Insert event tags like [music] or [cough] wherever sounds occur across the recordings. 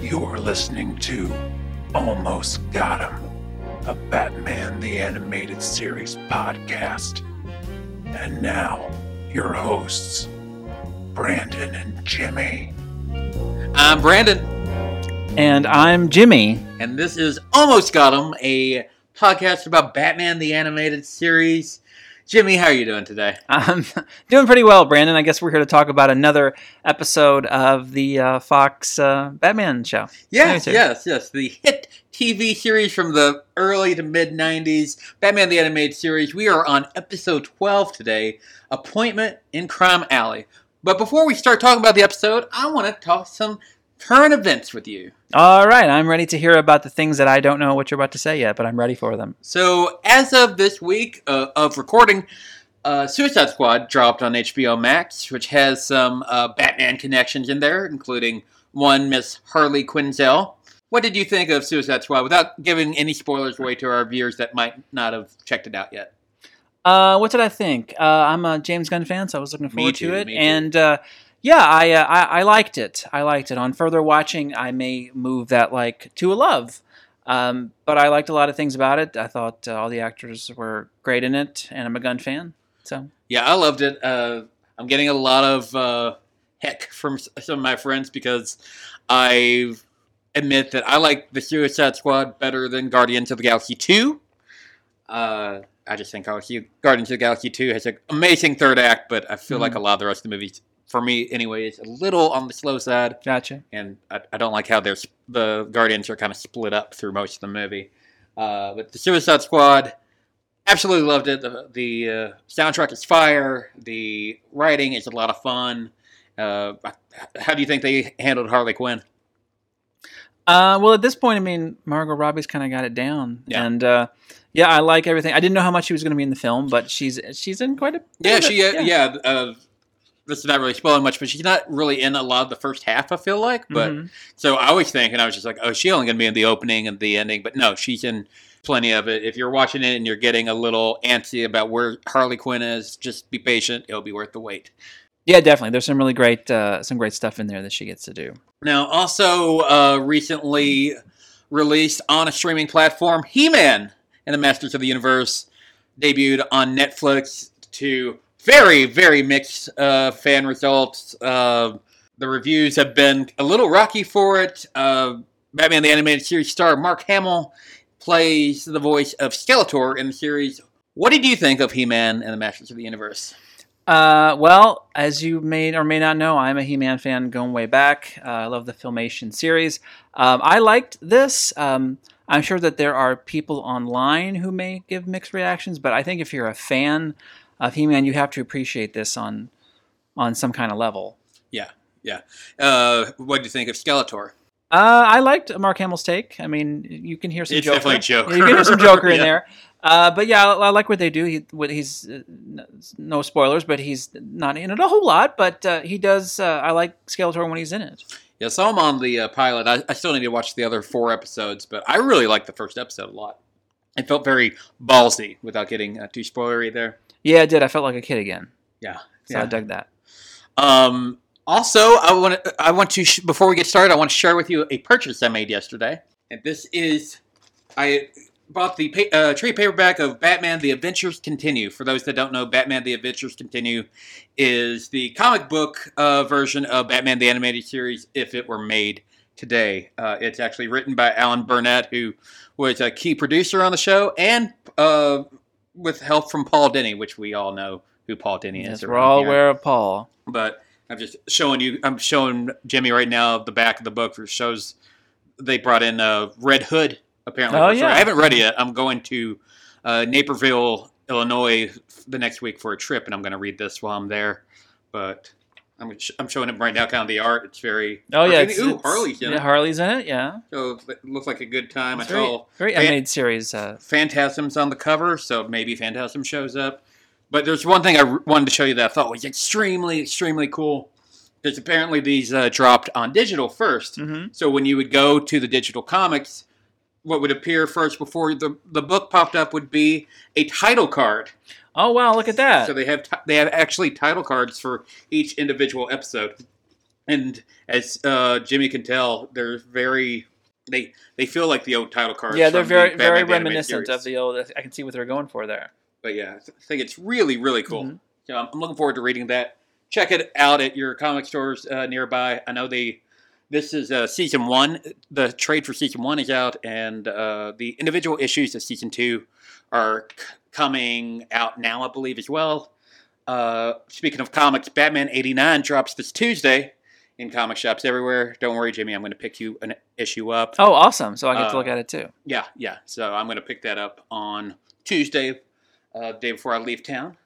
You're listening to Almost Got Him, a Batman the Animated Series podcast. And now, your hosts, Brandon and Jimmy. I'm Brandon, And I'm Jimmy. and this is Almost Got Him, a podcast about Batman the Animated Series. Jimmy, how are you doing today? I'm [laughs] doing pretty well, Brandon. I guess we're here to talk about another episode of the uh, Fox uh, Batman show. Yes, yes, yes. The hit TV series from the early to mid 90s, Batman the Animated Series. We are on episode 12 today Appointment in Crime Alley. But before we start talking about the episode, I want to talk some current events with you. All right, I'm ready to hear about the things that I don't know what you're about to say yet, but I'm ready for them. So, as of this week uh, of recording, uh, Suicide Squad dropped on HBO Max, which has some uh, Batman connections in there, including one Miss Harley Quinzel. What did you think of Suicide Squad without giving any spoilers away to our viewers that might not have checked it out yet? Uh, what did I think? Uh, I'm a James Gunn fan, so I was looking forward too, to it. And uh, yeah, I, uh, I I liked it. I liked it. On further watching, I may move that like to a love. Um, but I liked a lot of things about it. I thought uh, all the actors were great in it, and I'm a gun fan. So Yeah, I loved it. Uh, I'm getting a lot of uh, heck from some of my friends because I admit that I like the Suicide Squad better than Guardians of the Galaxy 2. Uh, I just think Guardians of the Galaxy 2 has an amazing third act, but I feel like a lot of the rest of the movies, for me anyway, is a little on the slow side gotcha. and I, I don't like how there's the Guardians are kind of split up through most of the movie. Uh, but the Suicide Squad, absolutely loved it. The, the uh, soundtrack is fire. The writing is a lot of fun. Uh, how do you think they handled Harley Quinn? Uh, well, at this point, I mean, Margot Robbie's kind of got it down, Yeah. and uh, yeah, I like everything. I didn't know how much she was going to be in the film, but she's she's in quite a Yeah, she uh, yeah. This is not really spoiling much, but she's not really in a lot of the first half. I feel like, but Mhm. So I was thinking, I was just like, oh, she's only going to be in the opening and the ending. But no, she's in plenty of it. If you're watching it and you're getting a little antsy about where Harley Quinn is, just be patient. It'll be worth the wait. yeah, definitely. There's some really great uh, some great stuff in there that she gets to do. Now, also uh, recently released on a streaming platform, He Man and the Masters of the Universe debuted on Netflix to very, very mixed uh, fan results. Uh, the reviews have been a little rocky for it. Uh, Batman the Animated Series star Mark Hamill plays the voice of Skeletor in the series. What did you think of He Man and the Masters of the Universe? Uh, well, as you may or may not know, I'm a He-Man fan going way back. Uh, I love the Filmation series. Um, I liked this. Um, I'm sure that there are people online who may give mixed reactions, but I think if you're a fan of He-Man, you have to appreciate this on on some kind of level. Yeah, yeah. Uh, what do you think of Skeletor? Uh, I liked Mark Hamill's take. I mean, you can hear some It's Joker. definitely Joker. You can hear some Joker in [laughs] Yeah. there. Uh, but yeah, I, I like what they do. He, what he's uh, no spoilers, but he's not in it a whole lot. But uh, he does. Uh, I like Skeletor when he's in it. Yeah, so I'm on the uh, pilot. I, I still need to watch the other four episodes, but I really like the first episode a lot. It felt very ballsy without getting uh, too spoilery there. Yeah, I did. I felt like a kid again. Yeah, So I dug that. Um, also, I want to, I want to sh- before we get started, I want to share with you a purchase I made yesterday, and this is I bought the pa- uh, trade paperback of Batman: The Adventures Continue. For those that don't know, Batman: The Adventures Continue is the comic book uh, version of Batman: The Animated Series if it were made today. Uh, it's actually written by Alan Burnett, who was a key producer on the show, and uh, with help from Paul Dini, which we all know who Paul Dini is. Yes, we're all here aware of Paul. but I'm just showing you. I'm showing Jimmy right now the back of the book, which shows they brought in uh, Red Hood. Apparently, Oh, for a story. yeah. I haven't read it yet. I'm going to uh, Naperville, Illinois, the next week for a trip, and I'm going to read this while I'm there. But I'm I'm showing him right now, kind of the art. It's very Oh yeah, Ooh, it's, it's- Harley's in yeah, it. Harley's in it. Yeah, So it looks like a good time. it's I very, saw very Fan- animated series. Uh, Phantasm's on the cover, so maybe Phantasm shows up. But there's one thing I r- wanted to show you that I thought was extremely, extremely cool. Because apparently these uh, dropped on digital 1st mhm. So when you would go to the digital comics, what would appear first before the, the book popped up would be a title card. Oh wow, look at that. So they have ti- they have actually title cards for each individual episode. and as uh, Jimmy can tell, they're very they they feel like the old title cards. yeah, they're from the very very reminiscent of the old. I can see what they're going for there. But yeah, I think it's really really cool. Mhm. So I'm looking forward to reading that. Check it out at your comic stores uh, nearby. I know they. This is uh, season one. The trade for season one is out, and uh, the individual issues of season two are coming out now, I believe, as well. Uh, speaking of comics, Batman '89 drops this Tuesday in comic shops everywhere. Don't worry, Jimmy. I'm going to pick you an issue up. Oh, awesome! So I get to Uh, look at it too. Yeah, yeah. So I'm going to pick that up on Tuesday, uh, day before I leave town.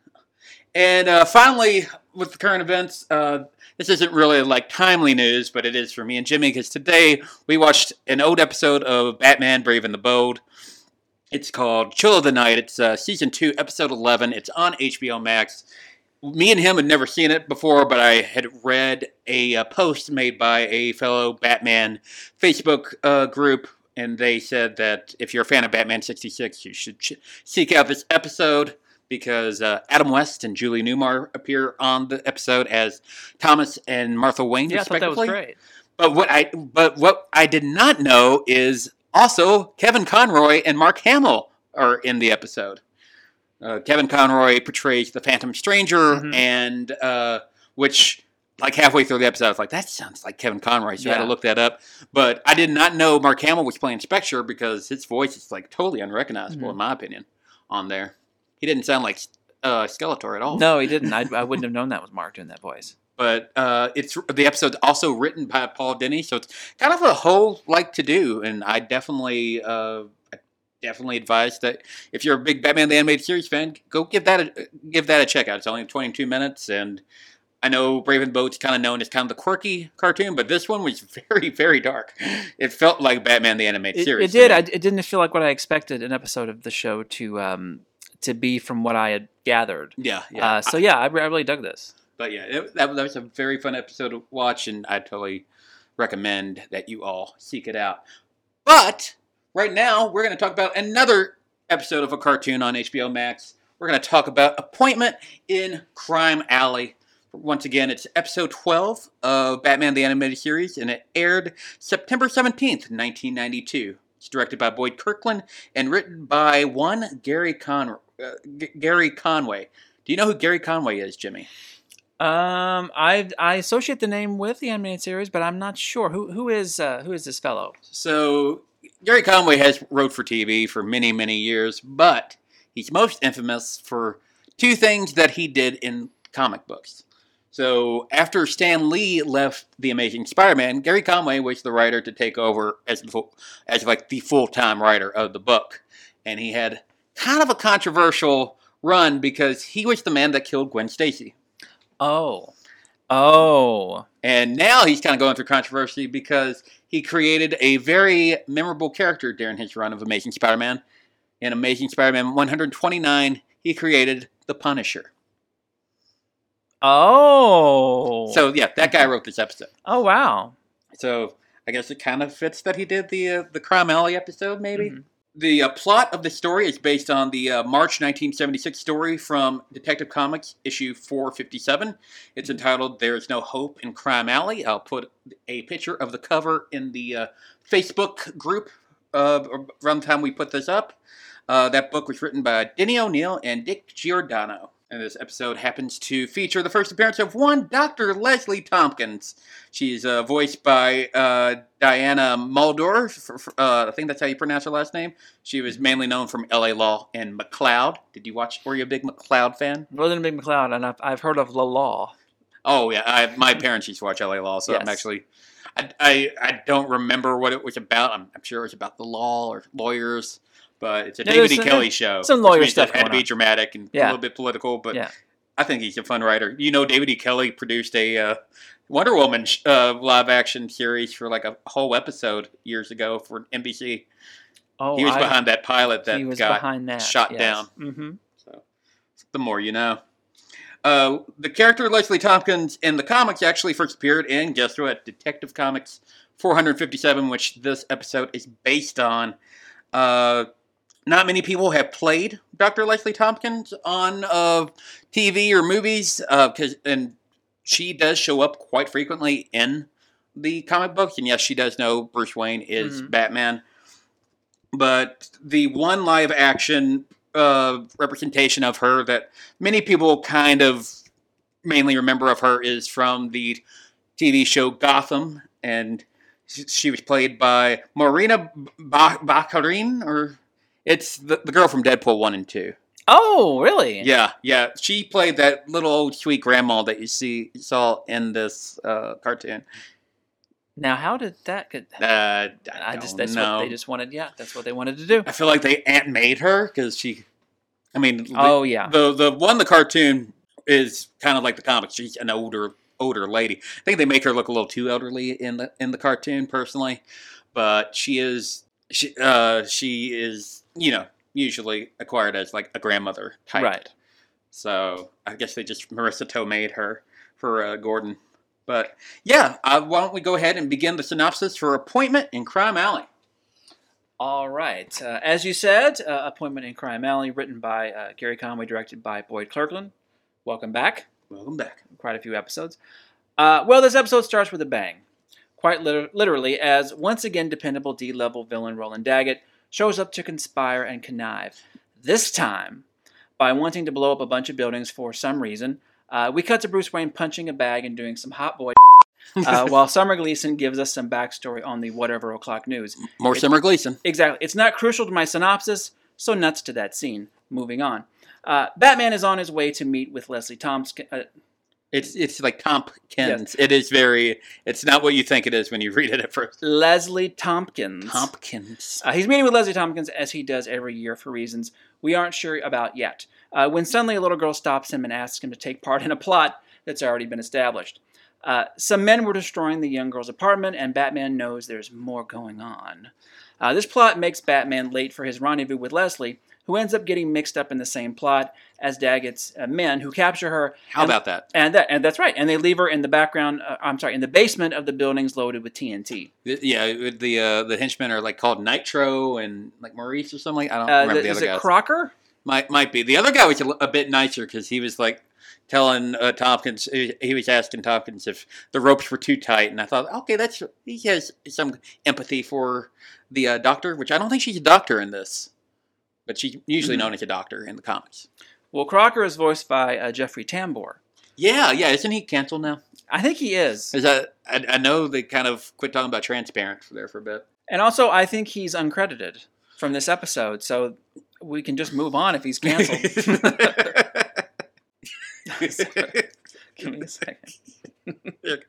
And uh, finally, with the current events, uh, this isn't really like timely news, but it is for me and Jimmy because today we watched an old episode of Batman Brave and the Bold. It's called Chill of the Night. It's uh, season two, episode 11. It's on HBO Max. Me and him had never seen it before, but I had read a, uh post made by a fellow Batman Facebook uh, group, and they said that if you're a fan of Batman 66, you should ch- seek out this episode because uh, Adam West and Julie Newmar appear on the episode as Thomas and Martha Wayne, Yeah, I thought that was respectively. great. But what I but what I did not know is also Kevin Conroy and Mark Hamill are in the episode. Uh, Kevin Conroy portrays the Phantom Stranger, Mhm. and uh, which like halfway through the episode, I was like, "That sounds like Kevin Conroy," so I had to look that up. But I did not know Mark Hamill was playing Spectre because his voice is like totally unrecognizable, Mhm. in my opinion. On there, he didn't sound like uh, Skeletor at all No, he didn't. I, I wouldn't have known that was Mark doing that voice. But uh, it's the episode's also written by Paul Dini, so it's kind of a whole like to do, and I definitely, uh, I definitely advise that if you're a big Batman the Animated Series fan, go give that a, give that a check out. It's only 22 minutes, and I know Brave and Bold's kind of known as kind of the quirky cartoon, but this one was [laughs] very, very dark. It felt like Batman the Animated It, Series. it did. I, it didn't feel like what I expected an episode of the show to um, to be from what I had gathered. yeah, yeah. Uh, so yeah, I, I really dug this. But yeah, it, that, that was a very fun episode to watch, and I totally recommend that you all seek it out. But right now, we're going to talk about another episode of a cartoon on HBO Max. We're going to talk about Appointment in Crime Alley. Once again, it's episode 12 of Batman the Animated Series, and it aired September 17th, 1992. It's directed by Boyd Kirkland and written by one Gary Con- uh, G- Gary Conway. Do you know who Gary Conway is, Jimmy? Um, I I associate the name with the animated series, but I'm not sure who who is uh, who is this fellow. So Gary Conway has wrote for TV for many, many years, but he's most infamous for two things that he did in comic books. So after Stan Lee left The Amazing Spider-Man, Gary Conway was the writer to take over as as like the full-time writer of the book, and he had kind of a controversial run because he was the man that killed Gwen Stacy. Oh, oh, And now he's kind of going through controversy because he created a very memorable character during his run of Amazing Spider Man. In Amazing Spider Man 129, he created the Punisher. oh. So, yeah, that guy wrote this episode. oh wow. So, I guess it kind of fits that he did the uh, the Crime Alley episode, maybe. Mhm. The uh, plot of the story is based on the uh, March 1976 story from Detective Comics issue 457. It's entitled "There's No Hope in Crime Alley." I'll put a picture of the cover in the uh, Facebook group around the time we put this up. Uh, that book was written by Denny O'Neil and Dick Giordano. And this episode happens to feature the first appearance of one Dr. Leslie Tompkins. She's uh, voiced by uh, Diana Muldaur. For, for- uh, I think that's how you pronounce her last name. She was mainly known from L.A. Law and McCloud. Did you watch? Were you a big McCloud fan? More than a big McCloud, and I've, I've heard of La Law. Oh yeah, I, my parents used to watch L.A. Law, so I'm actually. I, I, I don't remember what it was about. I'm, I'm sure it was about the law or lawyers, but it's a Yeah, David E. Kelley show. some lawyer stuff It had to be on. dramatic and a little bit political, but Yeah. I think he's a fun writer. You know, David E. Kelley produced a uh, Wonder Woman sh- uh, live action series for like a whole episode years ago for NBC. Oh, he was I- behind that pilot that got behind that. shot down. Mm-hmm. so the more you know. Uh, the character Leslie Tompkins in the comics actually first appeared in, guess what, Detective Comics 457, which this episode is based on. Uh, not many people have played Dr. Leslie Tompkins on uh, TV or movies, uh, 'cause- and she does show up quite frequently in the comic books, and yes, she does know Bruce Wayne is Mhm. Batman. But the one live action uh, representation of her that many people kind of mainly remember of her is from the TV show Gotham, and she was played by Morena ba- Baccarin, or it's the, the girl from Deadpool 1 and 2. Oh, really? Yeah, yeah. She played that little old sweet grandma that you see saw in this uh, cartoon. Now, how did that get? Uh, I, I just that's know. what they just wanted. Yeah, that's what they wanted to do. I feel like they aunt made her because she. I mean, the, Oh yeah. the the one the cartoon is kind of like the comics. She's an older older lady. I think they make her look a little too elderly in the in the cartoon, personally. But she is she uh she is you know usually acquired as like a grandmother type. Right. So I guess they just Marisa Tomei her for uh, Gordon. But yeah, uh, why don't we go ahead and begin the synopsis for Appointment in Crime Alley? All right. Uh, as you said, uh, Appointment in Crime Alley, written by uh, Gary Conway, directed by Boyd Kirkland. Welcome back. Welcome back. Quite a few episodes. Uh, well, this episode starts with a bang. Quite liter- literally, as once again dependable D level villain Roland Daggett shows up to conspire and connive. This time, by wanting to blow up a bunch of buildings for some reason. Uh, we cut to Bruce Wayne punching a bag and doing some hot boy [laughs] uh, [laughs] while Summer Gleason gives us some backstory on the whatever o'clock news. More Summer Gleason. Exactly. It's not crucial to my synopsis, so nuts to that scene. Moving on. Uh, Batman is on his way to meet with Leslie Thompson. It's it's like Tompkins. It is very. It's not what you think it is when you read it at first. Leslie Tompkins. Tompkins. Uh, he's meeting with Leslie Tompkins as he does every year for reasons we aren't sure about yet. Uh, when suddenly a little girl stops him and asks him to take part in a plot that's already been established. Uh, some men were destroying the young girl's apartment, and Batman knows there's more going on. Uh, this plot makes Batman late for his rendezvous with Leslie, who ends up getting mixed up in the same plot as Daggett's uh, men, who capture her. How and- about that? And that, and that's right. And they leave her in the background. Uh, I'm sorry, in the basement of the buildings loaded with TNT. Yeah, the uh, the henchmen are like called Nitro and like Maurice or something. I don't Uh, remember the- the is other it guys. Crocker? might might be the other guy was a, a bit nicer because he was like telling uh, Tompkins he, he was asking Tompkins if the ropes were too tight, and I thought, okay, that's he has some empathy for the uh, doctor, which I don't think she's a doctor in this, but she's usually Mhm. known as a doctor in the comics. Well, Crocker is voiced by uh, Jeffrey Tambor. Yeah, yeah, isn't he canceled now? I think he is. Is that I, I know they kind of quit talking about transparent there for a bit. And also, I think he's uncredited from this episode, so we can just move on if he's canceled. [laughs] [laughs] Give me a second. [laughs]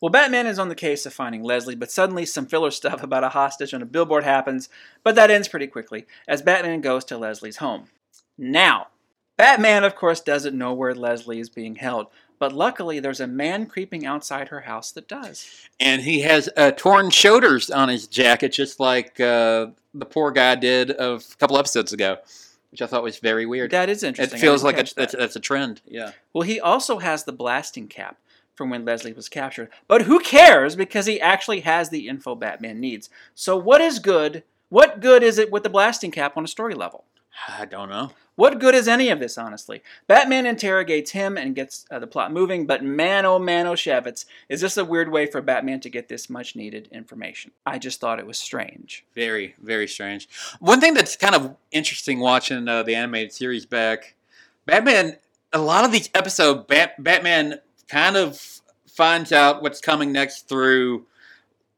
well, Batman is on the case of finding Leslie, but suddenly some filler stuff [laughs] about a hostage on a billboard happens, but that ends pretty quickly as Batman goes to Leslie's home. Now, Batman, of course, doesn't know where Leslie is being held, but luckily there's a man creeping outside her house that does. and he has uh, torn shoulders on his jacket, just like uh, the poor guy did of a couple episodes ago, which I thought was very weird. That is interesting. It feels like a, that. that's, that's a trend. Yeah. Well, he also has the blasting cap from when Leslie was captured. But who cares because he actually has the info Batman needs. So what is good? What good is it with the blasting cap on a story level? I don't know. What good is any of this, honestly? Batman interrogates him and gets uh, the plot moving, but man oh man oh Shevitz, is this a weird way for Batman to get this much needed information? I just thought it was strange. Very, very strange. One thing that's kind of interesting watching uh, the animated series back, Batman. A lot of these episodes, Bat- Batman kind of finds out what's coming next through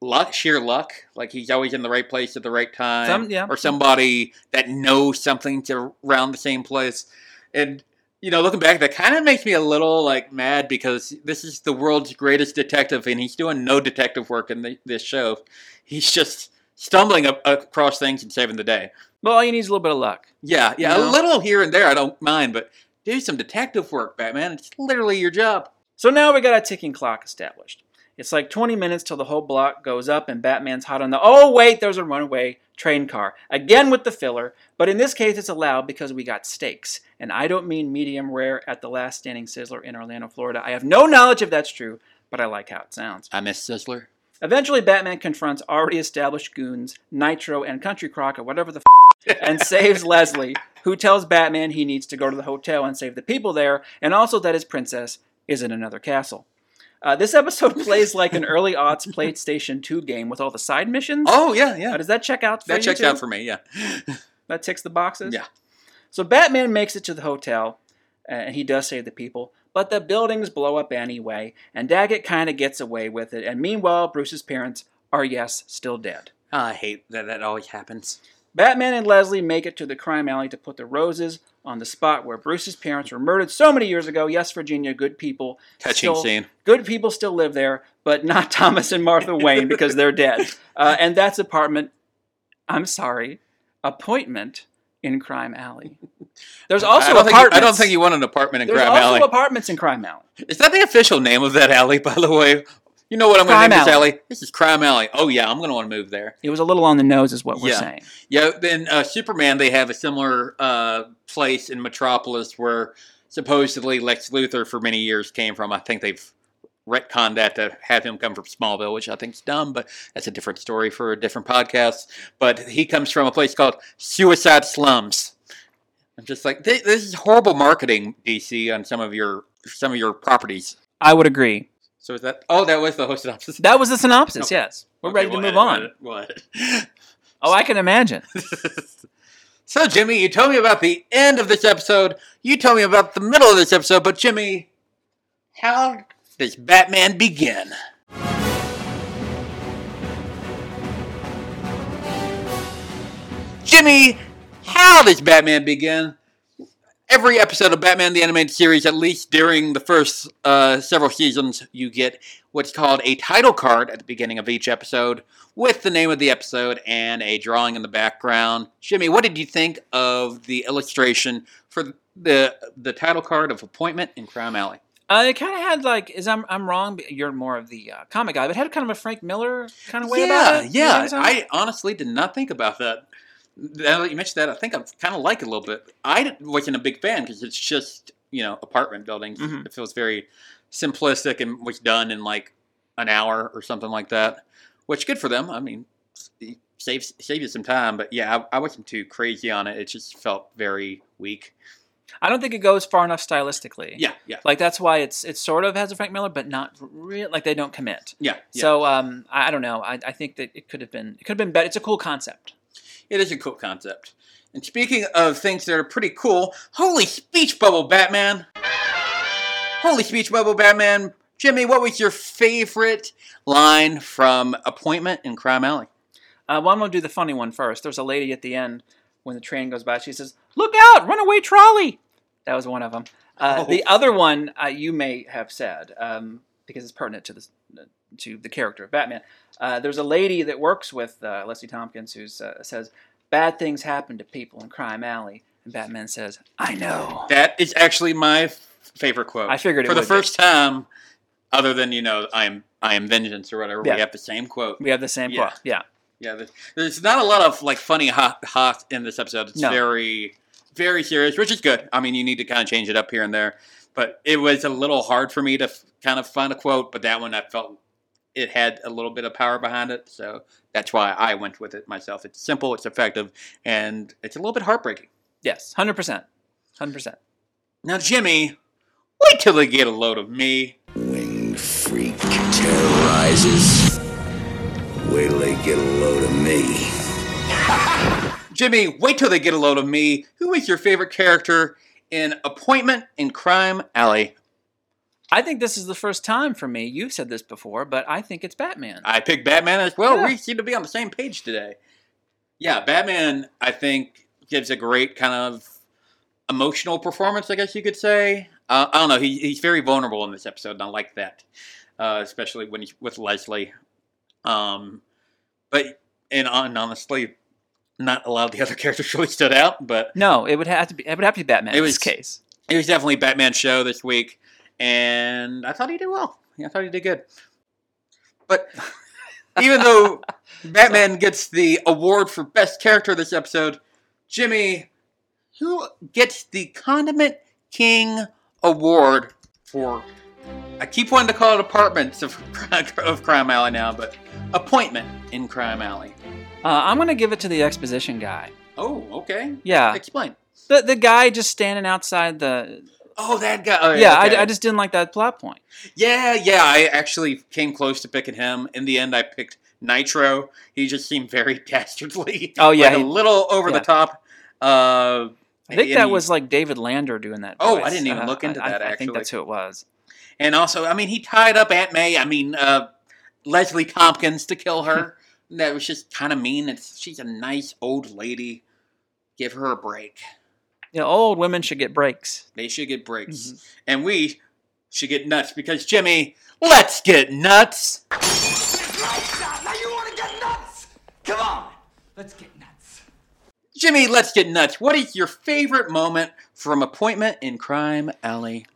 luck, sheer luck. Like he's always in the right place at the right time, Some- yeah. or somebody that knows something to around the same place. And you know, looking back, that kind of makes me a little like mad because this is the world's greatest detective, and he's doing no detective work in the, this show. He's just stumbling up, across things and saving the day. Well, all you need is a little bit of luck. Yeah, yeah, You know? a little here and there, I don't mind, but do some detective work, Batman. It's literally your job. So now we got a ticking clock established. It's like 20 minutes till the whole block goes up and Batman's hot on the. Oh, wait, there's a runaway train car. Again with the filler, but in this case it's allowed because we got steaks. And I don't mean medium rare at the last standing sizzler in Orlando, Florida. I have no knowledge if that's true, but I like how it sounds. I miss Sizzler. Eventually, Batman confronts already established goons, Nitro and Country Crock, or whatever the f, [laughs] and saves Leslie, who tells Batman he needs to go to the hotel and save the people there, and also that his princess is in another castle. Uh, this episode [laughs] plays like an early aughts PlayStation 2 game with all the side missions. Oh yeah, Uh, yeah. does that check out? For That you checked too? out for me. Yeah. [laughs] That ticks the boxes? Yeah. So Batman makes it to the hotel, uh, and he does save the people, but the buildings blow up anyway, and Daggett kind of gets away with it, and meanwhile, Bruce's parents are, yes, still dead. I hate that. That always happens. Batman and Leslie make it to the crime alley to put the roses on the spot where Bruce's parents were murdered so many years ago. Yes, Virginia, good people. Touching still, scene. Good people still live there, but not [laughs] Thomas and Martha Wayne because they're dead. [laughs] Uh, and that's apartment, I'm sorry, appointment in Crime Alley. There's also I you. I don't think you want an apartment in There's Crime Alley. There's also apartments in Crime Alley. Is that the official name of that alley, by the way? You know what I'm going to name this Alley. This is Crime Alley. Oh yeah, I'm going to want to move there. It was a little on the nose, is what we're Yeah. saying. Yeah, then uh, Superman, they have a similar uh, place in Metropolis where supposedly Lex Luthor for many years came from. I think they've retconned that to have him come from Smallville, which I think is dumb, but that's a different story for a different podcast. But he comes from a place called Suicide Slums. I'm just like, this is horrible marketing, DC, on some of your some of your properties. I would agree. So is that? Oh, that was the host synopsis. That was the synopsis, Okay. yes. We're Okay, ready to move edit- on. we'll. [laughs] Oh, I can imagine. [laughs] so, Jimmy, you told me about the end of this episode. You told me about the middle of this episode. But, Jimmy, how does Batman begin? Jimmy, how does Batman begin? Every episode of Batman the Animated Series, at least during the first uh, several seasons, you get what's called a title card at the beginning of each episode with the name of the episode and a drawing in the background. Jimmy, what did you think of the illustration for the the title card of Appointment in Crime Alley? Uh, it kind of had like, is I'm I'm wrong? You're more of the uh, comic guy, but it had kind of a Frank Miller kind of way yeah, about it. You yeah. I honestly did not think about that. Now that you mentioned that, I think I kind of like it a little bit. I wasn't a big fan because it's just you know apartment buildings. Mhm. It feels very simplistic and was done in like an hour or something like that. Which good for them. I mean, it saves save you some time. But yeah, I, I wasn't too crazy on it. It just felt very weak. I don't think it goes far enough stylistically. Yeah, yeah, Like that's why it's it sort of has a Frank Miller, but not real. Like they don't commit. yeah. yeah. So um, I, I don't know. I, I think that it could have been it could have been better. It's a cool concept. It is a cool concept. And speaking of things that are pretty cool, holy speech bubble, Batman! Holy speech bubble, Batman! Jimmy, what was your favorite line from Appointment in Crime Alley? Uh, well, I'm gonna do the funny one first. There's a lady at the end when the train goes by. She says, "Look out! Runaway trolley!" That was one of them. Uh, Oh. The other one uh, you may have said um, because it's pertinent to the to the character of Batman. Uh, there's a lady that works with uh, Leslie Tompkins who uh, says, "Bad things happen to people in Crime Alley," and Batman says, "I know." That is actually my f- favorite quote. I figured it for the would be. first time, other than you know, I am I am vengeance or whatever. Yeah. We have the same quote. We have the same Yeah. quote. Yeah. Yeah, there's, there's not a lot of like funny hot hot in this episode. It's No. very very serious, which is good. I mean, you need to kind of change it up here and there, but it was a little hard for me to f- kind of find a quote. But that one, I felt it had a little bit of power behind it, so that's why I went with it myself. It's simple, it's effective, and it's a little bit heartbreaking. Yes. Hundred percent. Hundred percent. Now, Jimmy, wait till they get a load of me. Winged freak terrorizes. Wait till they get a load of me. [laughs] Jimmy, wait till they get a load of me. Who is your favorite character in Appointment in Crime Alley? I think this is the first time for me. You've said this before, but I think it's Batman. I picked Batman as well. Yeah. We seem to be on the same page today. Yeah, Batman, I think, gives a great kind of emotional performance, I guess you could say. Uh, I don't know. He, he's very vulnerable in this episode, and I like that, uh, especially when he's with Leslie. Um, but, and, and honestly, not a lot of the other [laughs] characters really stood out, but No, it would have to be. It would have to be Batman It in was- this case. it was definitely Batman show this week, and I thought he did well. I thought he did good. But [laughs] even though Batman gets the award for best character this episode, Jimmy, who gets the Condiment King Award for? I keep wanting to call it Apartments of, [laughs] of Crime Alley now, but Appointment in Crime Alley. Uh, I'm gonna give it to the exposition guy. Oh, okay. Yeah, Explain. the the guy just standing outside the Oh, that guy. oh, yeah, okay. I, I just didn't like that plot point. Yeah, yeah. I actually came close to picking him. In the end, I picked Nitro. He just seemed very [laughs] dastardly. Oh, yeah, like a little over yeah. the top. Uh, I think that he- was like David Lander doing that. Oh, I didn't even Uh, look into I- that, I, actually. think that's who it was. And also, I mean, he tied up Aunt May. I mean, uh, Leslie Tompkins to kill her. [laughs] that was just kind of mean. It's she's a nice old lady. Give her a break. You know, old women should get breaks. They should get breaks, Mm-hmm. and we should get nuts because Jimmy. Let's get nuts. Now you want to get nuts? Come on, let's get nuts. Jimmy, let's get nuts. What is your favorite moment from Appointment in Crime Alley?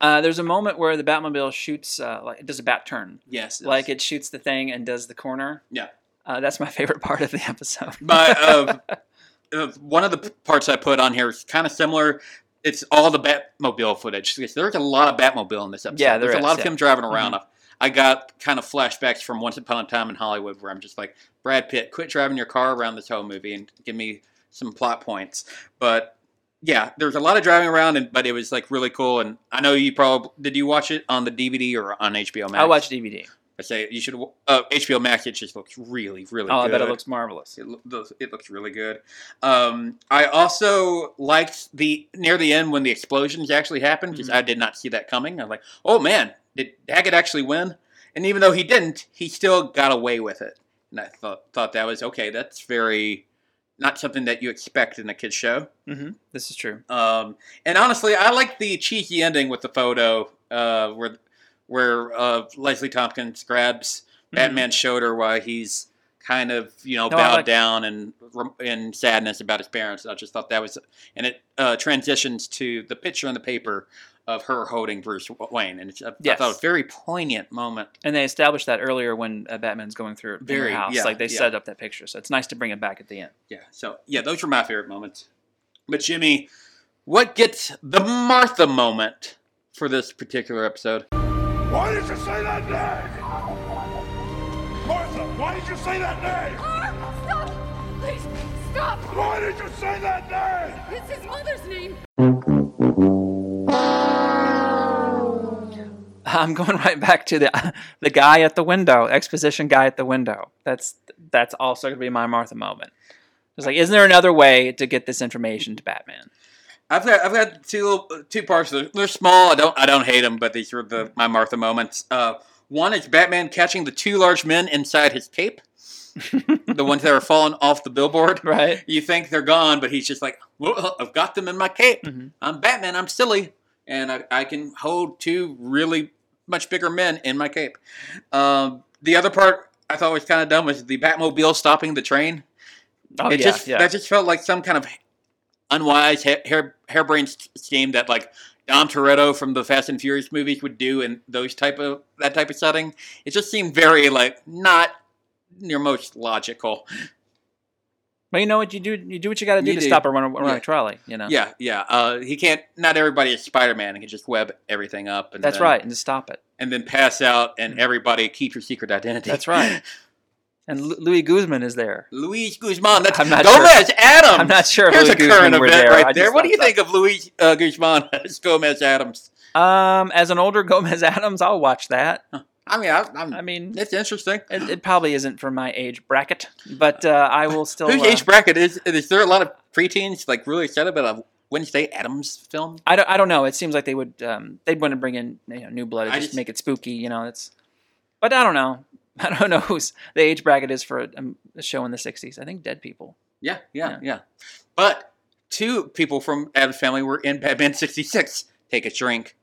Uh, there's a moment where the Batmobile shoots, uh, like it does a bat turn, Yes, like it shoots the thing and does the corner. Yeah. Uh, that's my [laughs] favorite part of the episode. But uh, one of the parts I put on here is kind of similar. It's all the Batmobile footage. There's a lot of Batmobile in this episode. Yeah, there There's is, a lot of yeah. Mm-hmm. him driving around. I got kind of flashbacks from Once Upon a Time in Hollywood where I'm just like, Brad Pitt, quit driving your car around this whole movie and give me some plot points. But yeah, there's a lot of driving around, and but it was like really cool. And I know you probably did. You watch it on the DVD or on HBO Max? I watched DVD. I say you should. Uh, HBO Max. It just looks really, really. Oh, I bet it looks marvelous. It, looks- it looks really good. Um, I also liked the near the end when the explosions actually happened because Mm-hmm. I did not see that coming. I'm like, oh man, did Daggett actually win? And even though he didn't, he still got away with it. And I thought thought that was okay. That's very not something that you expect in a kids show. hmm This is true. Um, and honestly, I like the cheeky ending with the photo uh, where where uh, Leslie Tompkins grabs Batman's shoulder while he's kind of you know Mm-hmm. No, bowed like- down and in sadness about his parents. I just thought that was, and it uh, transitions to the picture in the paper of her holding Bruce Wayne, and it's, I, I Yes. thought a very poignant moment. And they established that earlier when uh, Batman's going through Very, house. yeah, like they yeah. set up that picture, so it's nice to bring it back at the end. Yeah, so yeah, those were my favorite moments. But Jimmy, what gets the Martha moment for this particular episode? Why did you say that name? Martha, why did you say that name? Ah, stop! Please, stop! Why did you say that name? It's his mother's name. I'm going right back to the the guy at the window, exposition guy at the window. That's that's also going to be my Martha moment. It's like, isn't there another way to get this information to Batman? I've got I've got two little- two parts. They're, they're small. I don't I don't hate them, but these are the my Martha moments. Uh, one is Batman catching the two large men inside his cape, [laughs] the ones that are falling off the billboard. Right? You think they're gone, but he's just like, I've got them in my cape. Mhm. I'm Batman. I'm silly, and I, I can hold two really much bigger men in my cape. Um, the other part I thought was kind of dumb was the Batmobile stopping the train. Oh it yeah, just yeah. that just felt like some kind of unwise hair, hair harebrained scheme that like Dom Toretto from the Fast and Furious movies would do in those type of that type of setting. It just seemed very like not your most logical. But you know what you do? You do what you got to do to stop a run, run Yeah. a trolley. You know. Yeah, yeah. Uh, he can't. Not everybody is Spider Man. He can just web everything up. And That's then, right, and to stop it. And then pass out, and everybody keep your secret identity. That's right. [laughs] And Luis Guzman is there. Luis Guzman. That's I'm not Gomez Addams. I'm not sure if Here's Louis a current Guzman were event there. Right there. What do you thought think of Luis uh, Guzman [laughs] as Gomez Addams? Um, as an older [laughs] Gomez Addams, I'll watch that. I mean, I, I'm, I mean, it's interesting. it, it probably isn't for my age bracket, but uh, I will [laughs] still. Whose uh, age bracket is? Is there a lot of preteens like really excited about a Wednesday Addams film? I don't, I don't know. It seems like they would um, they'd want to bring in you know new blood, just, just- make it spooky. You know, it's. But I don't know. [laughs] I don't know who's the age bracket is for a, a show in the '60s. I think Dead People. Yeah, yeah, Yeah. yeah. But two people from Addams family were in Batman '66. Take a drink.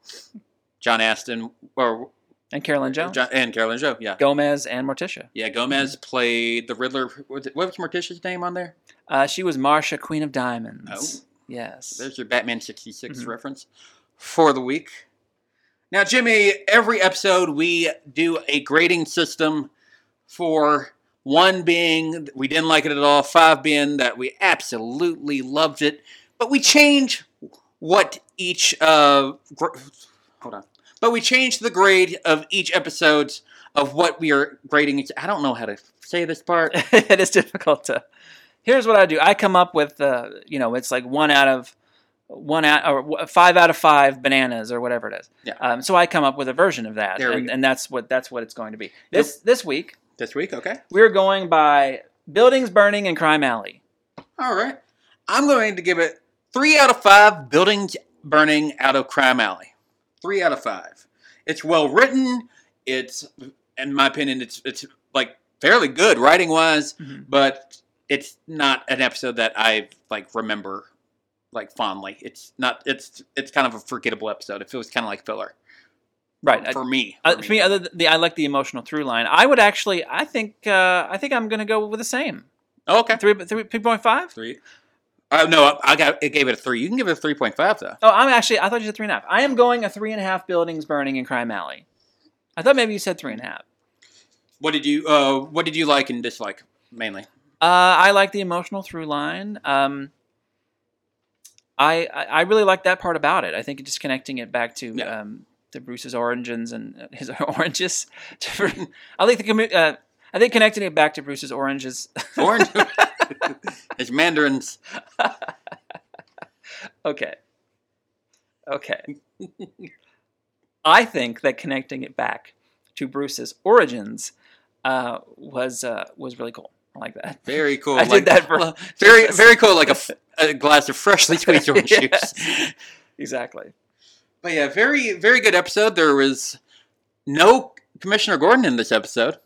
John Astin or And Carolyn Jones, John, and Carolyn Joe. Yeah, Gomez, and Morticia. yeah. Gomez played the Riddler. What was, it, what was Morticia's name on there? Uh, she was Marcia, Queen of Diamonds. Oh. Yes. There's your Batman 66 Mhm. reference for the week. Now, Jimmy, every episode we do a grading system for one being we didn't like it at all, five being that we absolutely loved it, but we change what each uh gr- hold on. But we change the grade of each episode of what we are grading. each- I don't know how to say this part. [laughs] it is difficult to. Here's what I do. I come up with, uh, you know, it's like one out of one out or five out of five bananas or whatever it is. Yeah. Um, so I come up with a version of that, and, and that's what that's what it's going to be. This this week This week, okay. we're going by buildings burning in Crime Alley. All right. I'm going to give it three out of five buildings burning out of Crime Alley. Three out of five. It's well written. It's, in my opinion, it's it's like fairly good writing wise, Mhm. but it's not an episode that I like remember like fondly. It's not. It's it's kind of a forgettable episode. It feels kind of like filler Right. for me. Uh, for me, other than the I like the emotional through line. I would actually, I think, uh, I think I'm going to go with the same Oh, okay. three, three, three point five. Three. Uh, no, I got. It gave it a three. You can give it a three point five though. Oh, I'm actually, I thought you said three and a half. I am going a three and a half buildings burning in Crime Alley. I thought maybe you said three and a half. What did you? Uh, what did you like and dislike mainly? Uh, I like the emotional through line. Um, I, I really like that part about it. I think just connecting it back to Yeah. um, to Bruce's origins and uh, his [laughs] oranges. [laughs] I like the uh, I think connecting it back to Bruce's oranges. [laughs] Orange. it's mandarins. okay. Okay. I think that connecting it back to Bruce's origins uh, was uh, was really cool. I like that. Very cool. I did that for- well, [laughs] very very cool. Like a glass of freshly [laughs] squeezed orange juice. Exactly. But yeah, very very good episode. There was no Commissioner Gordon in this episode.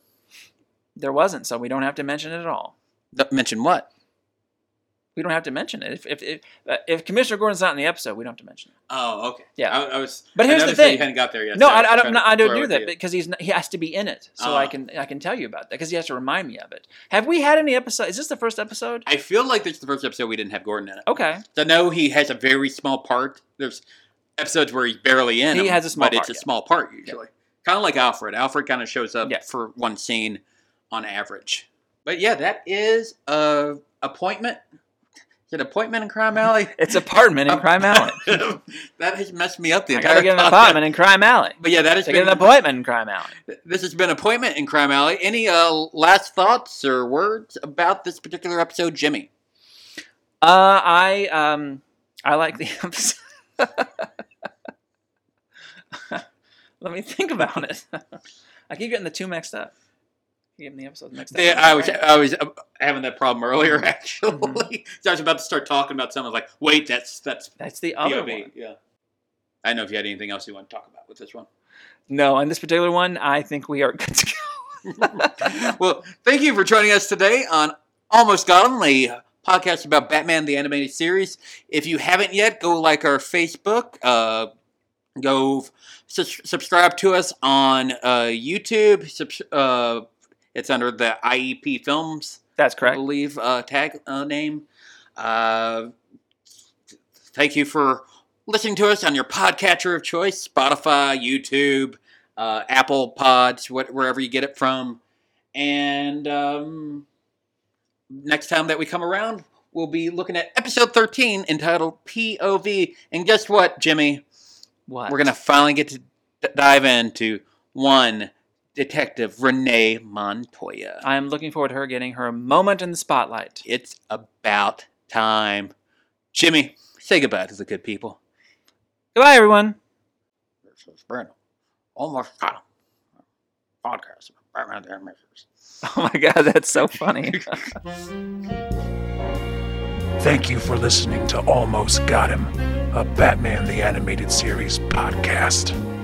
There wasn't, so we don't have to mention it at all. Mention what? We don't have to mention it. If if if, uh, if Commissioner Gordon's not in the episode, we don't have to mention it. Oh, okay. Yeah. I, I was. But I here's the thing. You hadn't got there yet. No, so I, I don't. no, I don't do that because he's not, he has to be in it, so Oh. I can I can tell you about that because he has to remind me of it. Have we had any episode? Is this the first episode? I feel like this is the first episode we didn't have Gordon in it. Okay. I know he has a very small part. There's episodes where he's barely in. He them, has a small but part, it's a yeah. small part usually. Kind of like Alfred. Alfred kind of shows up Yeah. for one scene on average. But yeah, that is a appointment. It appointment in Crime Alley? [laughs] It's apartment in Crime Alley. [laughs] that has messed me up the I entire gotta get an apartment in Crime Alley. But yeah, that has been an appointment in Crime Alley. this has been appointment in Crime Alley. Any uh, last thoughts or words about this particular episode, Jimmy? Uh, I um, I like the [laughs] episode. Let me think about it. I keep getting the two mixed up. Getting the episodes mixed up. Yeah, I was I was having that problem earlier [laughs] actually. Mm-hmm. so I was about to start talking about something like, wait, that's that's That's the other POV. one. Yeah. I don't know if you had anything else you want to talk about with this one. No, on this particular one, I think we are [laughs] good to go. [laughs] well, thank you for joining us today on Almost a podcast about Batman the Animated Series. If you haven't yet, go like our Facebook. Uh, go sus- subscribe to us on uh, YouTube. Subs- uh, it's under the IEP Films, That's correct. I believe, uh, tag uh, name. Uh, thank you for listening to us on your podcatcher of choice Spotify, YouTube, uh, Apple Pods, what, wherever you get it from. And um, next time that we come around, we'll be looking at episode 13 entitled POV. And guess what, Jimmy? What? We're going to finally get to d- dive into one Detective Renee Montoya. I am looking forward to her getting her moment in the spotlight. It's about time. Jimmy, say goodbye to the good people. Goodbye, everyone. This is Brandon. Almost got him. Podcast about Batman the Animated Series. Oh my god, that's so funny. [laughs] Thank you for listening to Almost Got Him, a Batman the Animated Series podcast.